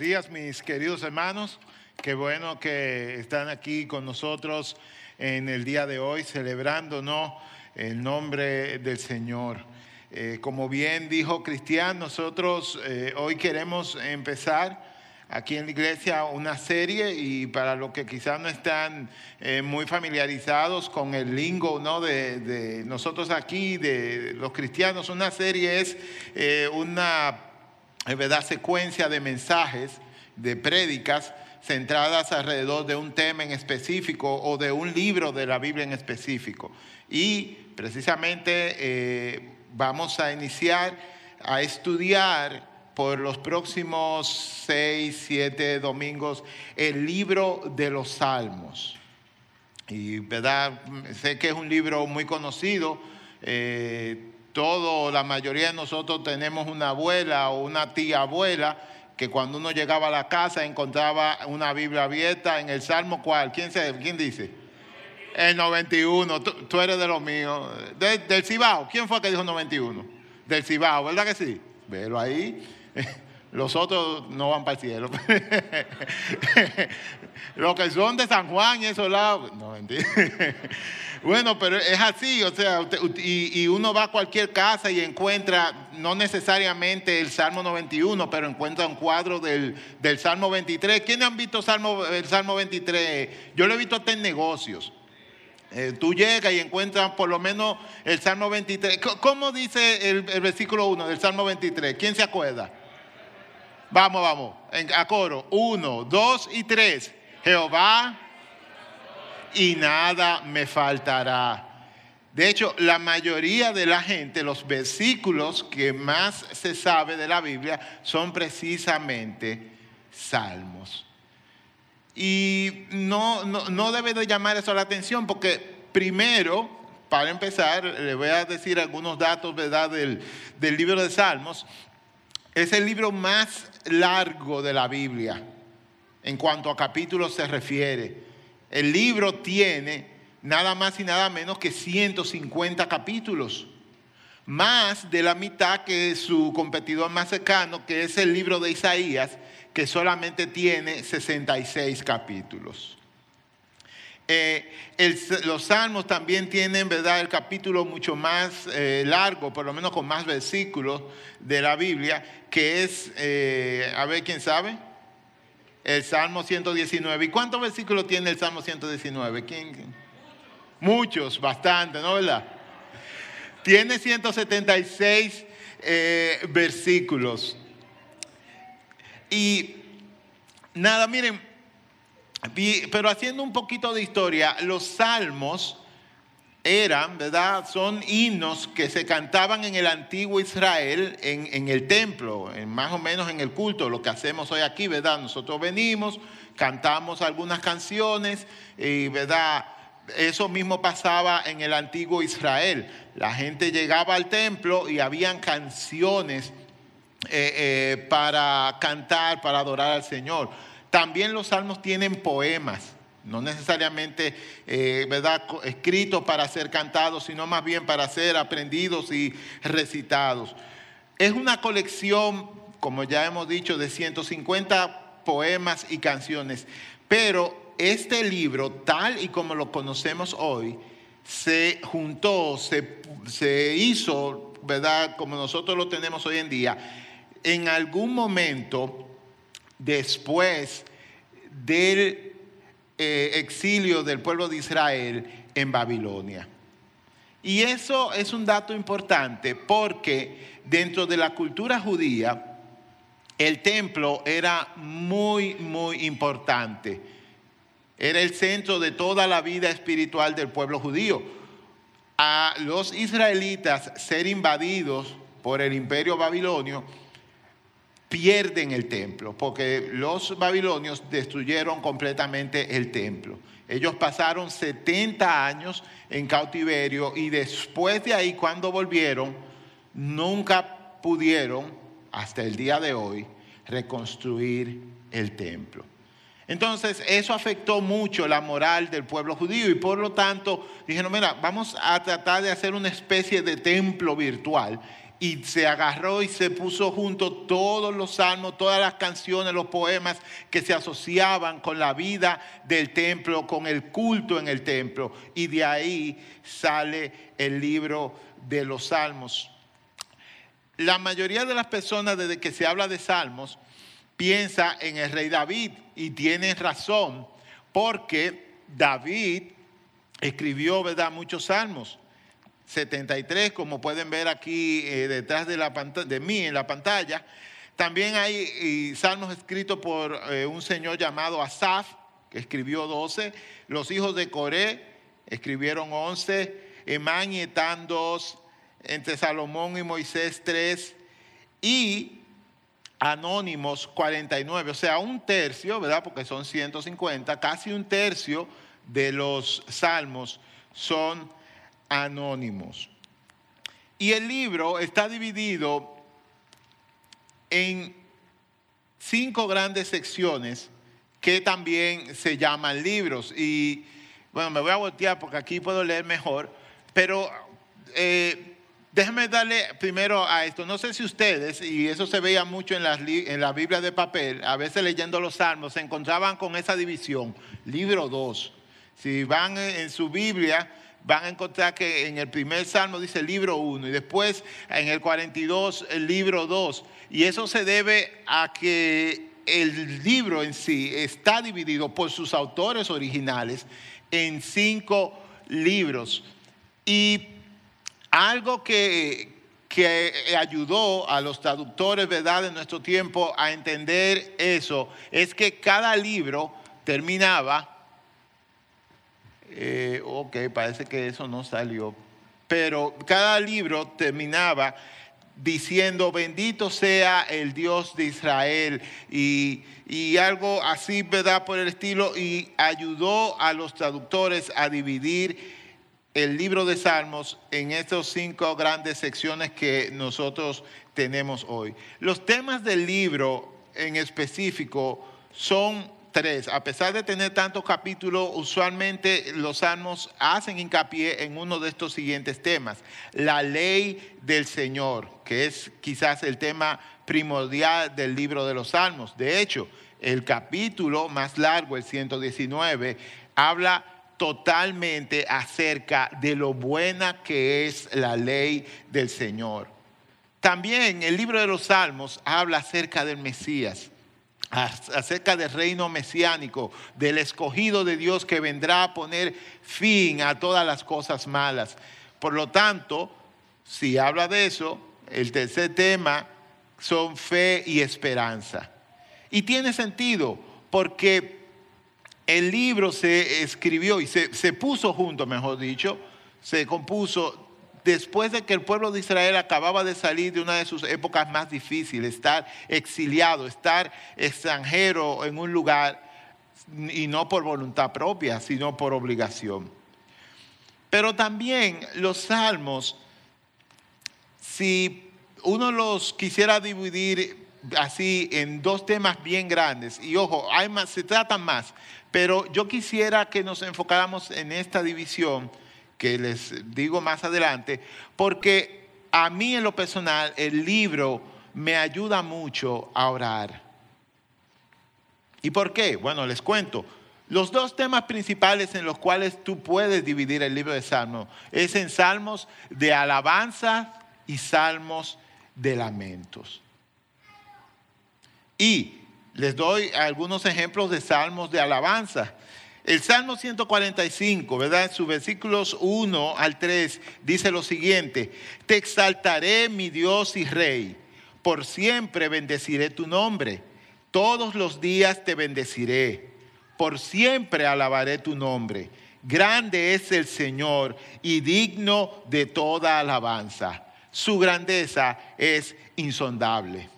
días, mis queridos hermanos. Qué bueno que están aquí con nosotros en el día de hoy, celebrando el nombre del Señor. Eh, como bien dijo Cristian, nosotros eh, hoy queremos empezar aquí en la iglesia una serie y para los que quizás no están eh, muy familiarizados con el lingo ¿no? de, nosotros aquí, de los cristianos, una serie es una ¿verdad? secuencia de mensajes, de prédicas centradas alrededor de un tema en específico o de un libro de la Biblia en específico. Y precisamente eh, vamos a iniciar a estudiar por los próximos seis, siete domingos el libro de los Salmos. Y verdad, sé que es un libro muy conocido. Eh, todo, la mayoría de nosotros tenemos una abuela o una tía abuela que cuando uno llegaba a la casa encontraba una Biblia abierta en el Salmo cuál, ¿quién, quién dice? El 91, tú, eres de los míos. del Cibao, ¿quién fue que dijo 91? Del Cibao, ¿verdad que sí? Velo ahí. Los otros no van para el cielo. Los que son de San Juan y esos lados. No, mentira. Bueno, pero es así, o sea, y, uno va a cualquier casa y encuentra, no necesariamente el Salmo 91, pero encuentra un cuadro del, Salmo 23. ¿Quiénes han visto Salmo, el Salmo 23? Yo lo he visto hasta en negocios. Eh, tú llegas y encuentras por lo menos el Salmo 23. ¿Cómo dice el, el versículo 1 del Salmo 23? ¿Quién se acuerda? Vamos, vamos, a coro. Uno, dos y tres. Jehová y nada me faltará. De hecho, la mayoría de la gente, los versículos que más se sabe de la Biblia son precisamente salmos. Y no, no, debe de llamar eso la atención porque primero, para empezar, le voy a decir algunos datos ¿verdad? Del, del libro de Salmos. Es el libro más largo de la Biblia en cuanto a capítulos se refiere. El libro tiene nada más y nada menos que 150 capítulos, más de la mitad que su competidor más cercano, que es el libro de Isaías, que solamente tiene 66 capítulos. Eh, los salmos también tienen, ¿verdad?, el capítulo mucho más eh, largo, por lo menos con más versículos de la Biblia, que es, eh, a ver quién sabe, el Salmo 119. ¿Y cuántos versículos tiene el Salmo 119? ¿Quién? Muchos, bastante, ¿no verdad? Tiene 176 eh, versículos. Y nada, miren, pero haciendo un poquito de historia, los salmos eran, ¿verdad? Son himnos que se cantaban en el antiguo Israel, en, el templo, en, más o menos en el culto, lo que hacemos hoy aquí, ¿verdad? Nosotros venimos, cantamos algunas canciones y, ¿verdad? Eso mismo pasaba en el antiguo Israel. La gente llegaba al templo y habían canciones eh, eh, para cantar, para adorar al Señor. También los salmos tienen poemas no necesariamente, eh, ¿verdad?, escritos para ser cantados, sino más bien para ser aprendidos y recitados. Es una colección, como ya hemos dicho, de 150 poemas y canciones, pero este libro, tal y como lo conocemos hoy, se juntó, se, se hizo, ¿verdad?, como nosotros lo tenemos hoy en día, en algún momento después del eh, exilio del pueblo de Israel en Babilonia. Y eso es un dato importante porque dentro de la cultura judía el templo era muy, muy importante. Era el centro de toda la vida espiritual del pueblo judío. A los israelitas ser invadidos por el imperio babilonio, pierden el templo, porque los babilonios destruyeron completamente el templo. Ellos pasaron 70 años en cautiverio y después de ahí, cuando volvieron, nunca pudieron, hasta el día de hoy, reconstruir el templo. Entonces, eso afectó mucho la moral del pueblo judío y por lo tanto dijeron, mira, vamos a tratar de hacer una especie de templo virtual y se agarró y se puso junto todos los salmos, todas las canciones, los poemas que se asociaban con la vida del templo, con el culto en el templo. Y de ahí sale el libro de los salmos. La mayoría de las personas desde que se habla de salmos piensa en el rey David y tiene razón porque David escribió ¿verdad? muchos salmos. 73, como pueden ver aquí eh, detrás de, la de mí en la pantalla. También hay salmos escritos por eh, un señor llamado Asaf, que escribió 12. Los hijos de Coré escribieron 11. Emán y Etán 2. Entre Salomón y Moisés 3. Y Anónimos 49. O sea, un tercio, ¿verdad? Porque son 150. Casi un tercio de los salmos son anónimos. Y el libro está dividido en cinco grandes secciones que también se llaman libros. Y bueno, me voy a voltear porque aquí puedo leer mejor, pero eh, déjenme darle primero a esto. No sé si ustedes, y eso se veía mucho en, las, en la Biblia de papel, a veces leyendo los salmos, se encontraban con esa división, libro 2. Si van en su Biblia, van a encontrar que en el primer salmo dice libro 1 y después en el 42 el libro 2. Y eso se debe a que el libro en sí está dividido por sus autores originales en cinco libros. Y algo que, que ayudó a los traductores ¿verdad? de nuestro tiempo a entender eso es que cada libro terminaba eh, ok, parece que eso no salió. Pero cada libro terminaba diciendo, bendito sea el Dios de Israel y, y, algo así, ¿verdad? Por el estilo, y ayudó a los traductores a dividir el libro de Salmos en estas cinco grandes secciones que nosotros tenemos hoy. Los temas del libro en específico son tres, a pesar de tener tantos capítulos, usualmente los salmos hacen hincapié en uno de estos siguientes temas. La ley del Señor, que es quizás el tema primordial del libro de los salmos. De hecho, el capítulo más largo, el 119, habla totalmente acerca de lo buena que es la ley del Señor. También el libro de los salmos habla acerca del Mesías acerca del reino mesiánico, del escogido de Dios que vendrá a poner fin a todas las cosas malas. Por lo tanto, si habla de eso, el tercer tema son fe y esperanza. Y tiene sentido porque el libro se escribió y se, se puso junto, mejor dicho, se compuso después de que el pueblo de Israel acababa de salir de una de sus épocas más difíciles, estar exiliado, estar extranjero en un lugar, y no por voluntad propia, sino por obligación. Pero también los salmos, si uno los quisiera dividir así en dos temas bien grandes, y ojo, hay más, se tratan más, pero yo quisiera que nos enfocáramos en esta división que les digo más adelante, porque a mí en lo personal el libro me ayuda mucho a orar. ¿Y por qué? Bueno, les cuento. Los dos temas principales en los cuales tú puedes dividir el libro de Salmos es en salmos de alabanza y salmos de lamentos. Y les doy algunos ejemplos de salmos de alabanza. El Salmo 145, ¿verdad? En sus versículos 1 al 3 dice lo siguiente, te exaltaré mi Dios y Rey, por siempre bendeciré tu nombre, todos los días te bendeciré, por siempre alabaré tu nombre. Grande es el Señor y digno de toda alabanza. Su grandeza es insondable.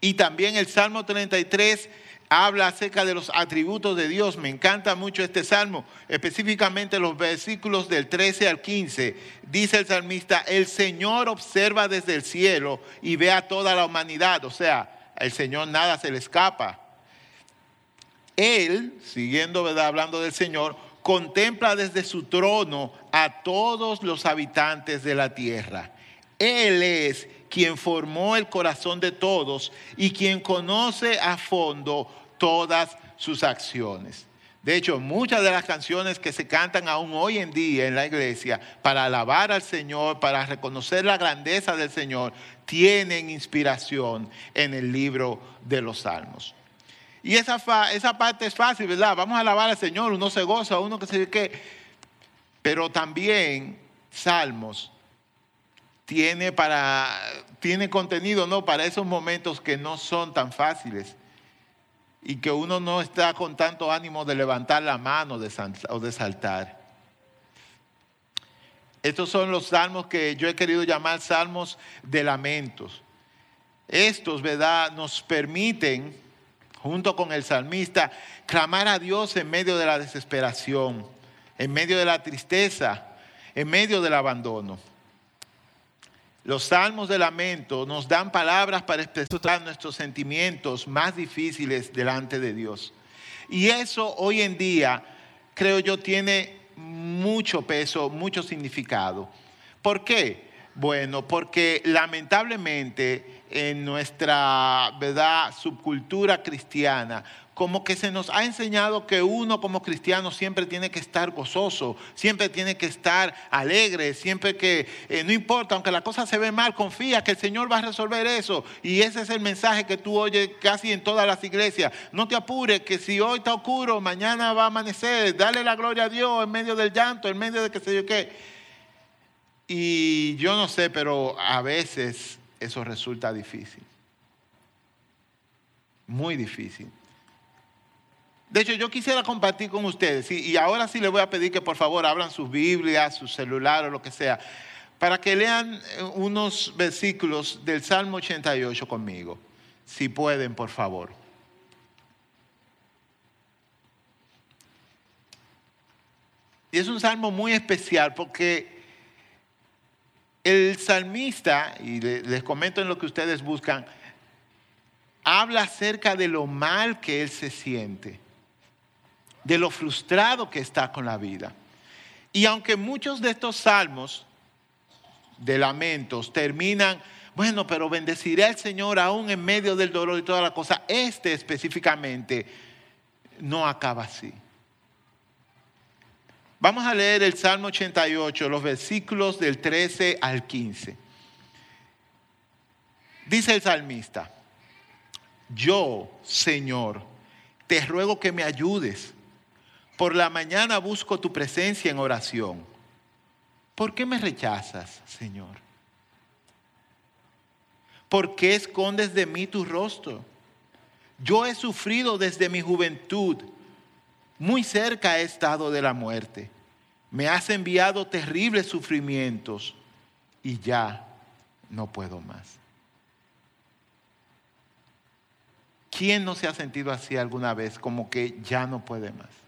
Y también el Salmo 33 habla acerca de los atributos de Dios. Me encanta mucho este salmo, específicamente los versículos del 13 al 15. Dice el salmista, el Señor observa desde el cielo y ve a toda la humanidad. O sea, al Señor nada se le escapa. Él, siguiendo hablando del Señor, contempla desde su trono a todos los habitantes de la tierra. Él es quien formó el corazón de todos y quien conoce a fondo todas sus acciones. De hecho, muchas de las canciones que se cantan aún hoy en día en la iglesia para alabar al Señor, para reconocer la grandeza del Señor, tienen inspiración en el libro de los Salmos. Y esa, esa parte es fácil, ¿verdad? Vamos a alabar al Señor, uno se goza, uno que se qué. Pero también Salmos tiene, para, tiene contenido, ¿no? Para esos momentos que no son tan fáciles y que uno no está con tanto ánimo de levantar la mano o de saltar. Estos son los salmos que yo he querido llamar salmos de lamentos. Estos, ¿verdad?, nos permiten, junto con el salmista, clamar a Dios en medio de la desesperación, en medio de la tristeza, en medio del abandono. Los salmos de lamento nos dan palabras para expresar nuestros sentimientos más difíciles delante de Dios. Y eso hoy en día, creo yo, tiene mucho peso, mucho significado. ¿Por qué? Bueno, porque lamentablemente en nuestra subcultura cristiana como que se nos ha enseñado que uno como cristiano siempre tiene que estar gozoso, siempre tiene que estar alegre, siempre que, eh, no importa, aunque la cosa se ve mal, confía que el Señor va a resolver eso. Y ese es el mensaje que tú oyes casi en todas las iglesias. No te apures, que si hoy está oscuro, mañana va a amanecer, dale la gloria a Dios en medio del llanto, en medio de que sé yo qué. Y yo no sé, pero a veces eso resulta difícil. Muy difícil. De hecho, yo quisiera compartir con ustedes, y ahora sí les voy a pedir que por favor abran sus Biblias, su celular o lo que sea, para que lean eh, unos versículos del Salmo 88 conmigo, si pueden, por favor. Y es un salmo muy especial porque el salmista, y les comento en lo que ustedes buscan, habla acerca de lo mal que él se siente de lo frustrado que está con la vida. Y aunque muchos de estos salmos de lamentos terminan, bueno, pero bendeciré al Señor aún en medio del dolor y toda la cosa, este específicamente no acaba así. Vamos a leer el Salmo 88, los versículos del 13 al 15. Dice el salmista, yo, Señor, te ruego que me ayudes por la mañana busco tu presencia en oración. ¿Por qué me rechazas, Señor? ¿Por qué escondes de mí tu rostro? Yo he sufrido desde mi juventud. Muy cerca he estado de la muerte. Me has enviado terribles sufrimientos y ya no puedo más. ¿Quién no se ha sentido así alguna vez como que ya no puede más?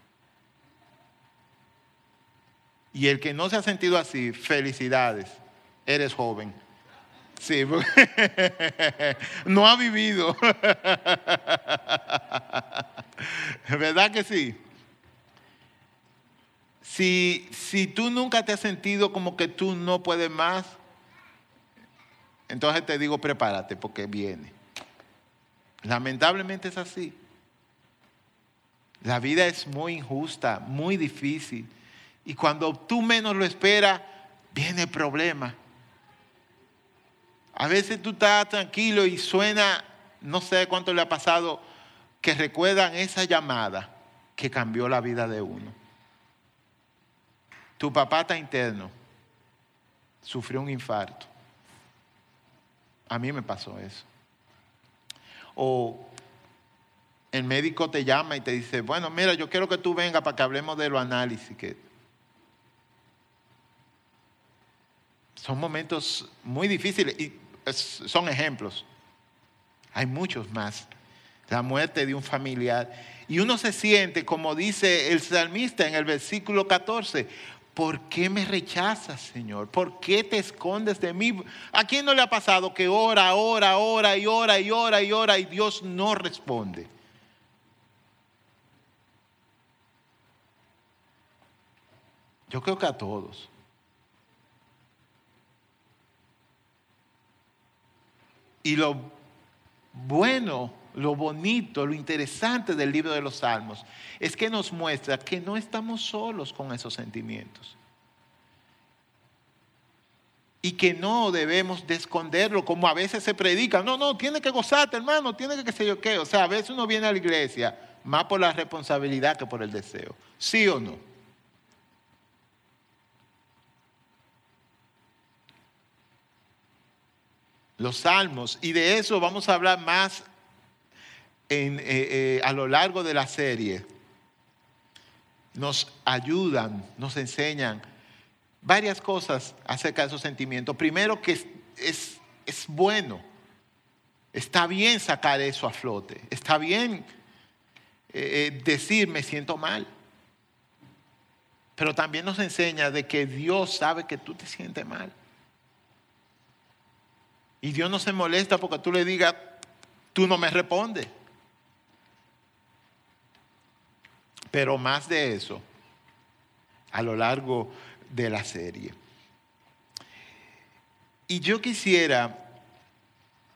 Y el que no se ha sentido así, felicidades, eres joven. Sí, no ha vivido. ¿Verdad que sí? Si, si tú nunca te has sentido como que tú no puedes más, entonces te digo prepárate porque viene. Lamentablemente es así. La vida es muy injusta, muy difícil. Y cuando tú menos lo esperas, viene el problema. A veces tú estás tranquilo y suena, no sé cuánto le ha pasado, que recuerdan esa llamada que cambió la vida de uno. Tu papá está interno, sufrió un infarto. A mí me pasó eso. O el médico te llama y te dice, bueno, mira, yo quiero que tú vengas para que hablemos de los análisis que son momentos muy difíciles y son ejemplos. Hay muchos más. La muerte de un familiar. Y uno se siente, como dice el salmista en el versículo 14, ¿por qué me rechazas, Señor? ¿Por qué te escondes de mí? ¿A quién no le ha pasado que ora, ora, ora y ora y ora y ora y Dios no responde? Yo creo que a todos. Y lo bueno, lo bonito, lo interesante del libro de los Salmos es que nos muestra que no estamos solos con esos sentimientos. Y que no debemos de esconderlo como a veces se predica. No, no, tiene que gozarte, hermano, tiene que qué sé yo qué. O sea, a veces uno viene a la iglesia más por la responsabilidad que por el deseo. ¿Sí o no? Los salmos, y de eso vamos a hablar más eh, eh, a lo largo de la serie, nos ayudan, nos enseñan varias cosas acerca de esos sentimientos. Primero que es, es bueno, está bien sacar eso a flote, está bien eh, eh, decir me siento mal. Pero también nos enseña de que Dios sabe que tú te sientes mal. Y Dios no se molesta porque tú le digas, tú no me respondes. Pero más de eso, a lo largo de la serie. Y yo quisiera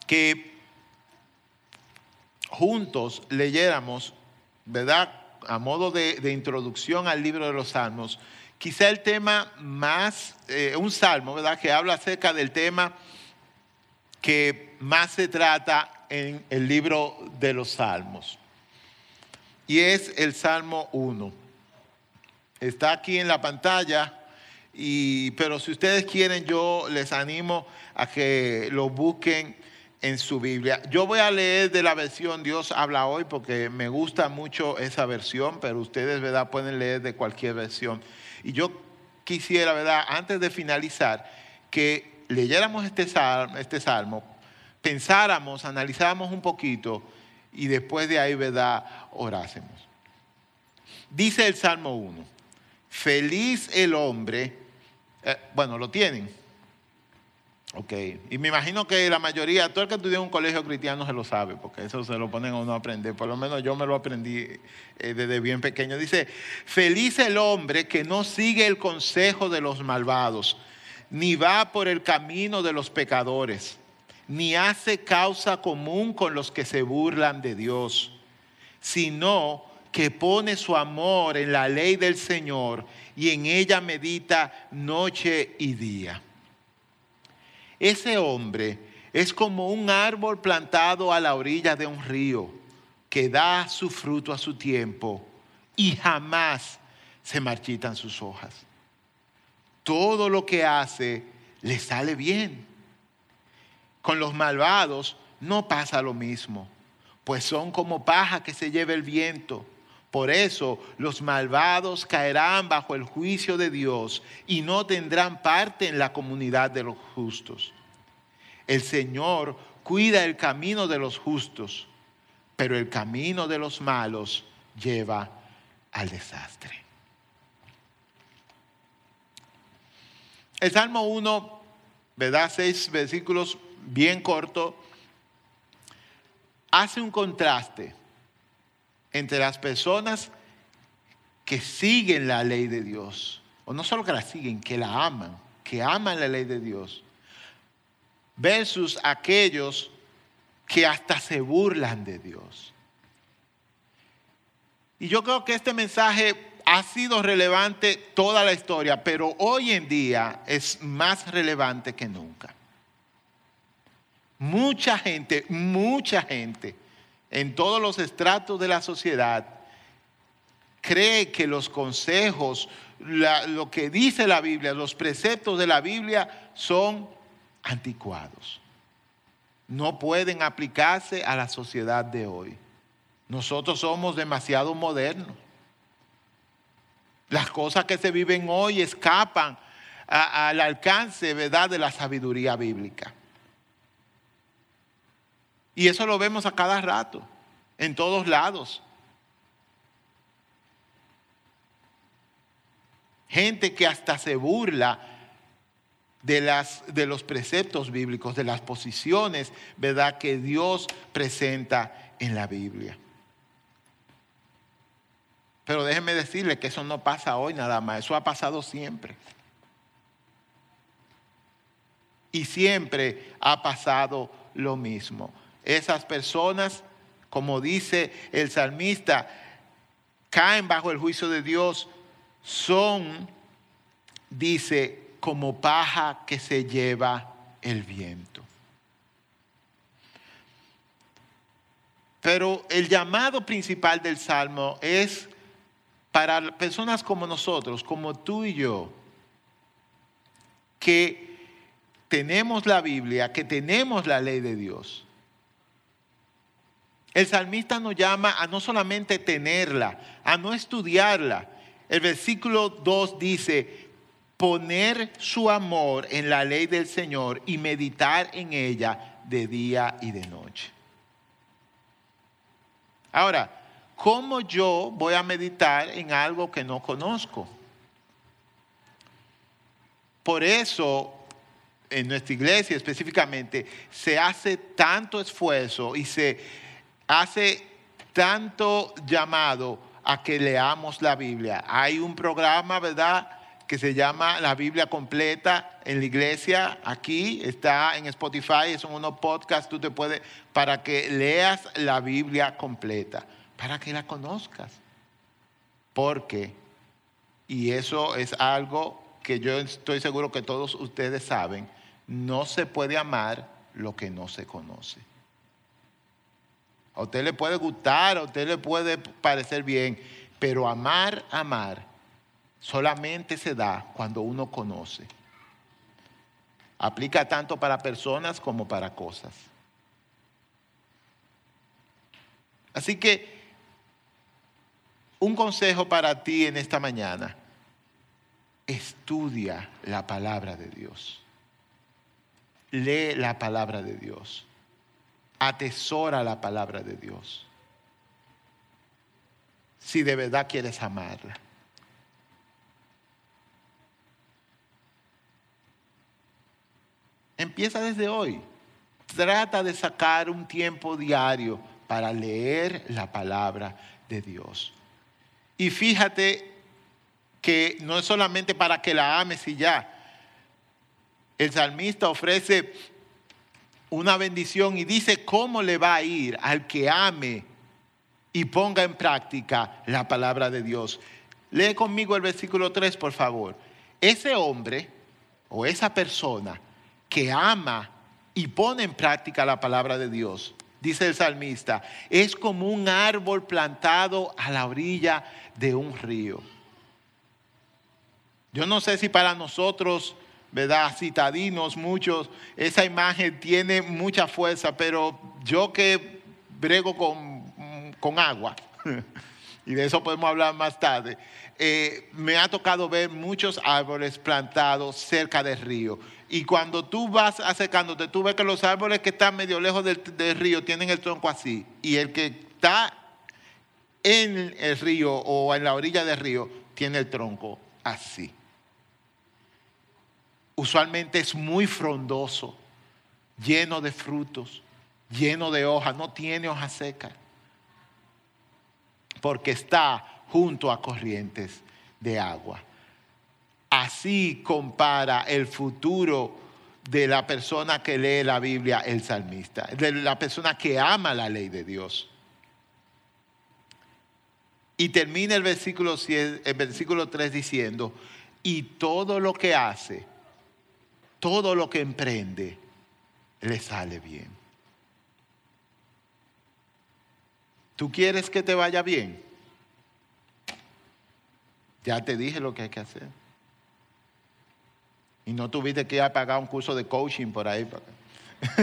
que juntos leyéramos ¿verdad? A modo de, introducción al libro de los salmos, quizá el tema más, eh, un salmo, ¿verdad? Que habla acerca del tema que más se trata en el libro de los salmos. Y es el Salmo 1. Está aquí en la pantalla, y, pero si ustedes quieren, yo les animo a que lo busquen en su Biblia. Yo voy a leer de la versión Dios habla hoy porque me gusta mucho esa versión, pero ustedes, ¿verdad? Pueden leer de cualquier versión. Y yo quisiera, ¿verdad? Antes de finalizar, que leyéramos este salmo, este salmo pensáramos, analizáramos un poquito y después de ahí, ¿verdad? Orásemos. Dice el Salmo 1, feliz el hombre, eh, bueno, lo tienen. Ok, y me imagino que la mayoría, todo el que estudia en un colegio cristiano se lo sabe, porque eso se lo ponen a uno a aprender, por lo menos yo me lo aprendí eh, desde bien pequeño. Dice, feliz el hombre que no sigue el consejo de los malvados, ni va por el camino de los pecadores, ni hace causa común con los que se burlan de Dios, sino que pone su amor en la ley del Señor y en ella medita noche y día. Ese hombre es como un árbol plantado a la orilla de un río que da su fruto a su tiempo y jamás se marchitan sus hojas. Todo lo que hace le sale bien. Con los malvados no pasa lo mismo, pues son como paja que se lleva el viento. Por eso los malvados caerán bajo el juicio de Dios y no tendrán parte en la comunidad de los justos. El Señor cuida el camino de los justos, pero el camino de los malos lleva al desastre. El Salmo 1, ¿verdad? Seis versículos bien cortos, hace un contraste entre las personas que siguen la ley de Dios, o no solo que la siguen, que la aman, que aman la ley de Dios, versus aquellos que hasta se burlan de Dios. Y yo creo que este mensaje ha sido relevante toda la historia, pero hoy en día es más relevante que nunca. Mucha gente, mucha gente en todos los estratos de la sociedad cree que los consejos, lo que dice la Biblia, los preceptos de la Biblia son anticuados. No pueden aplicarse a la sociedad de hoy. Nosotros somos demasiado modernos. Las cosas que se viven hoy escapan al alcance ¿verdad? de la sabiduría bíblica. Y eso lo vemos a cada rato, en todos lados. Gente que hasta se burla de, las, de los preceptos bíblicos, de las posiciones, ¿verdad?, que Dios presenta en la Biblia. Pero déjenme decirle que eso no pasa hoy nada más, eso ha pasado siempre. Y siempre ha pasado lo mismo. Esas personas, como dice el salmista, caen bajo el juicio de Dios, son, dice, como paja que se lleva el viento. Pero el llamado principal del Salmo es para personas como nosotros, como tú y yo, que tenemos la Biblia, que tenemos la ley de Dios. El salmista nos llama a no solamente tenerla, a no estudiarla. El versículo 2 dice, poner su amor en la ley del Señor y meditar en ella de día y de noche. Ahora, ¿cómo yo voy a meditar en algo que no conozco? Por eso, en nuestra iglesia específicamente, se hace tanto esfuerzo y se hace tanto llamado a que leamos la Biblia. Hay un programa, ¿verdad? que se llama La Biblia Completa en la iglesia. Aquí está en Spotify, son unos podcasts, tú te puedes, para que leas la Biblia completa, para que la conozcas. Porque, y eso es algo que yo estoy seguro que todos ustedes saben, no se puede amar lo que no se conoce. A usted le puede gustar, a usted le puede parecer bien, pero amar, amar solamente se da cuando uno conoce. Aplica tanto para personas como para cosas. Así que un consejo para ti en esta mañana. Estudia la palabra de Dios. Lee la palabra de Dios. Atesora la palabra de Dios. Si de verdad quieres amarla. Empieza desde hoy. Trata de sacar un tiempo diario para leer la palabra de Dios. Y fíjate que no es solamente para que la ames y ya. El salmista ofrece una bendición y dice cómo le va a ir al que ame y ponga en práctica la palabra de Dios. Lee conmigo el versículo 3, por favor. Ese hombre o esa persona que ama y pone en práctica la palabra de Dios, dice el salmista, es como un árbol plantado a la orilla de un río. Yo no sé si para nosotros, ¿verdad? Citadinos, muchos, esa imagen tiene mucha fuerza, pero yo que brego con, con agua, y de eso podemos hablar más tarde, eh, me ha tocado ver muchos árboles plantados cerca del río. Y cuando tú vas acercándote, tú ves que los árboles que están medio lejos del, río tienen el tronco así. Y el que está en el río o en la orilla del río tiene el tronco así. Usualmente es muy frondoso, lleno de frutos, lleno de hojas, no tiene hojas secas. Porque está junto a corrientes de agua. Así compara el futuro de la persona que lee la Biblia, el salmista, de la persona que ama la ley de Dios. Y termina el versículo, el versículo 3 diciendo, y todo lo que hace, todo lo que emprende, le sale bien. ¿Tú quieres que te vaya bien? Ya te dije lo que hay que hacer. Y no tuviste que ir a pagar un curso de coaching por ahí.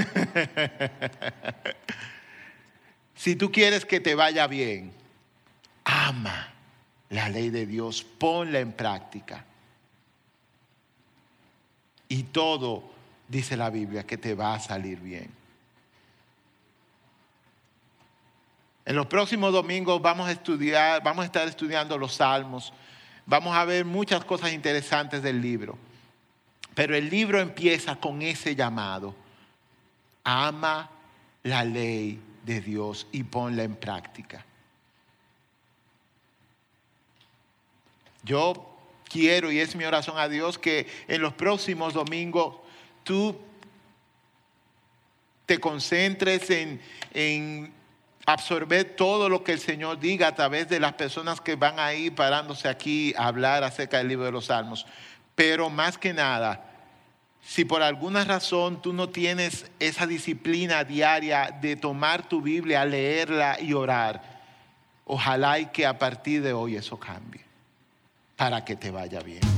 si tú quieres que te vaya bien, ama la ley de Dios, ponla en práctica. Y todo, dice la Biblia, que te va a salir bien. En los próximos domingos vamos a estudiar, vamos a estar estudiando los salmos vamos a ver muchas cosas interesantes del libro. Pero el libro empieza con ese llamado. Ama la ley de Dios y ponla en práctica. Yo quiero y es mi oración a Dios que en los próximos domingos tú te concentres en, en absorber todo lo que el Señor diga a través de las personas que van ahí parándose aquí a hablar acerca del libro de los Salmos. Pero más que nada, si por alguna razón tú no tienes esa disciplina diaria de tomar tu Biblia, leerla y orar, ojalá y que a partir de hoy eso cambie para que te vaya bien.